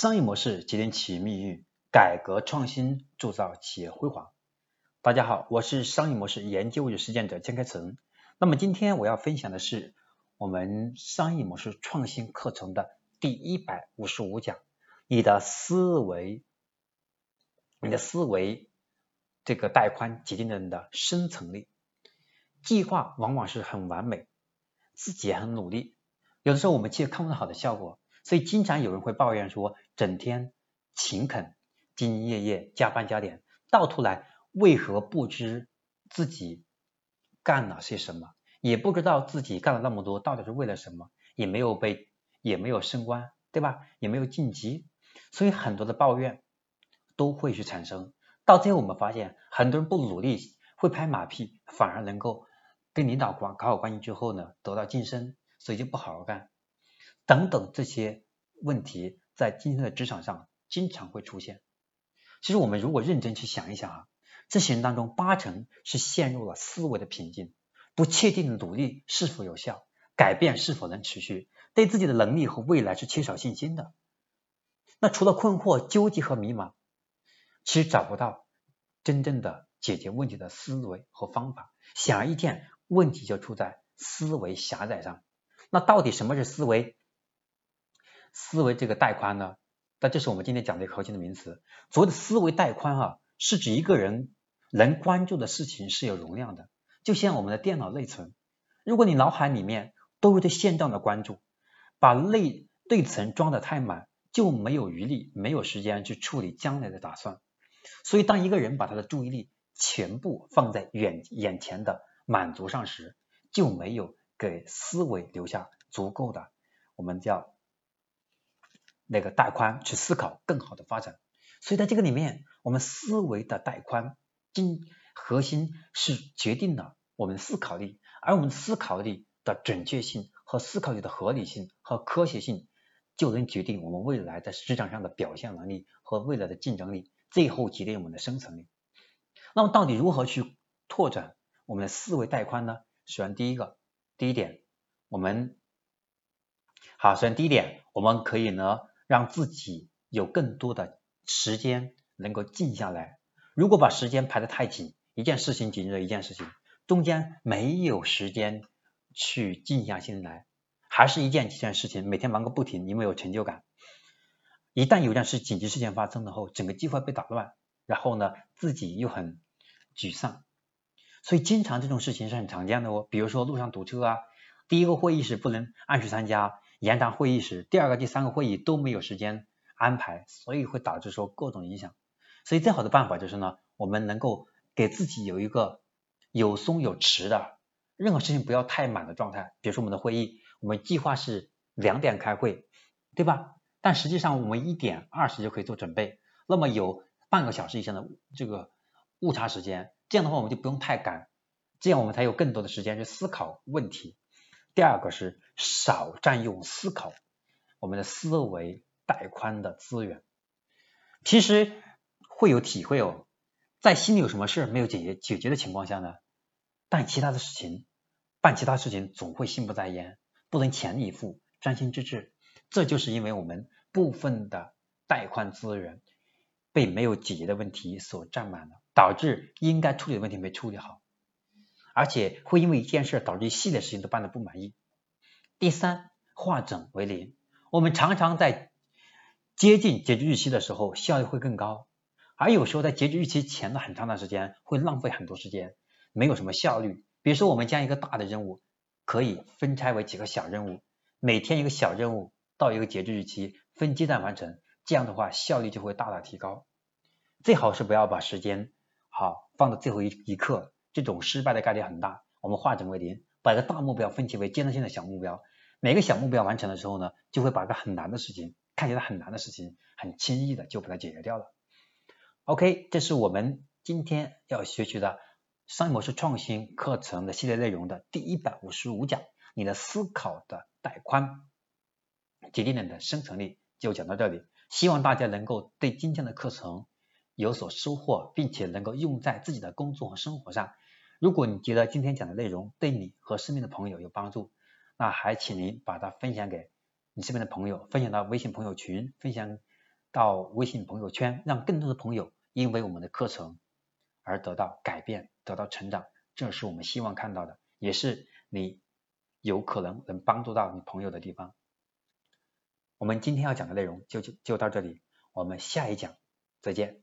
商业模式决定企业命运，改革创新铸造企业辉煌。大家好，我是商业模式研究与实践者江开成。那么今天我要分享的是我们商业模式创新课程的第一百五十五讲：你的思维，你的思维这个带宽决定了你的生存力。计划往往是很完美，自己也很努力，有的时候我们却看不到好的效果。所以经常有人会抱怨说，整天勤恳、兢兢业业、加班加点，到头来为何不知自己干了些什么，也不知道自己干了那么多到底是为了什么，也没有被，也没有升官，对吧？也没有晋级，所以很多的抱怨都会去产生。到最后我们发现，很多人不努力，会拍马屁，反而能够跟领导关搞好关系之后呢，得到晋升，所以就不好好干。等等这些问题，在今天的职场上经常会出现。其实我们如果认真去想一想啊，这些人当中八成是陷入了思维的瓶颈，不确定努力是否有效，改变是否能持续，对自己的能力和未来是缺少信心的。那除了困惑、纠结和迷茫，其实找不到真正的解决问题的思维和方法。显而易见，问题就出在思维狭窄上。那到底什么是思维？思维这个带宽呢，那这是我们今天讲的核心的名词。所谓的思维带宽啊，是指一个人能关注的事情是有容量的，就像我们的电脑内存。如果你脑海里面都是对现状的关注，把内内存装的太满，就没有余力，没有时间去处理将来的打算。所以，当一个人把他的注意力全部放在远眼前的满足上时，就没有给思维留下足够的我们叫。那个带宽去思考更好的发展，所以在这个里面，我们思维的带宽，精核心是决定了我们思考力，而我们思考力的准确性和思考力的合理性和科学性，就能决定我们未来在市场上的表现能力和未来的竞争力，最后决定我们的生存力。那么，到底如何去拓展我们的思维带宽呢？首先，第一个，第一点，我们好，首先第一点，我们可以呢。让自己有更多的时间能够静下来。如果把时间排得太紧，一件事情紧着一件事情，中间没有时间去静下心来，还是一件几件事情，每天忙个不停，你没有成就感。一旦有件事紧急事件发生了后，整个计划被打乱，然后呢，自己又很沮丧。所以经常这种事情是很常见的哦。比如说路上堵车啊，第一个会议室不能按时参加。延长会议时，第二个、第三个会议都没有时间安排，所以会导致说各种影响。所以最好的办法就是呢，我们能够给自己有一个有松有弛的，任何事情不要太满的状态。比如说我们的会议，我们计划是两点开会，对吧？但实际上我们一点二十就可以做准备，那么有半个小时以上的这个误差时间，这样的话我们就不用太赶，这样我们才有更多的时间去思考问题。第二个是少占用思考我们的思维带宽的资源。其实会有体会哦，在心里有什么事没有解决解决的情况下呢，办其他的事情，办其他事情总会心不在焉，不能全力以赴，专心致志。这就是因为我们部分的带宽资源被没有解决的问题所占满了，导致应该处理的问题没处理好。而且会因为一件事导致一系列事情都办得不满意。第三，化整为零。我们常常在接近截止日期的时候效率会更高，而有时候在截止日期前的很长的时间会浪费很多时间，没有什么效率。比如说，我们将一个大的任务可以分拆为几个小任务，每天一个小任务到一个截止日期分阶段完成，这样的话效率就会大大提高。最好是不要把时间好放到最后一一刻。这种失败的概率很大，我们化整为零，把一个大目标分解为阶段性的小目标，每个小目标完成的时候呢，就会把个很难的事情，看起来很难的事情，很轻易的就把它解决掉了。OK，这是我们今天要学习的商业模式创新课程的系列内容的第一百五十五讲，你的思考的带宽决定了你的生存力，就讲到这里，希望大家能够对今天的课程。有所收获，并且能够用在自己的工作和生活上。如果你觉得今天讲的内容对你和身边的朋友有帮助，那还请您把它分享给你身边的朋友，分享到微信朋友群，分享到微信朋友圈，让更多的朋友因为我们的课程而得到改变、得到成长，这是我们希望看到的，也是你有可能能帮助到你朋友的地方。我们今天要讲的内容就就就到这里，我们下一讲再见。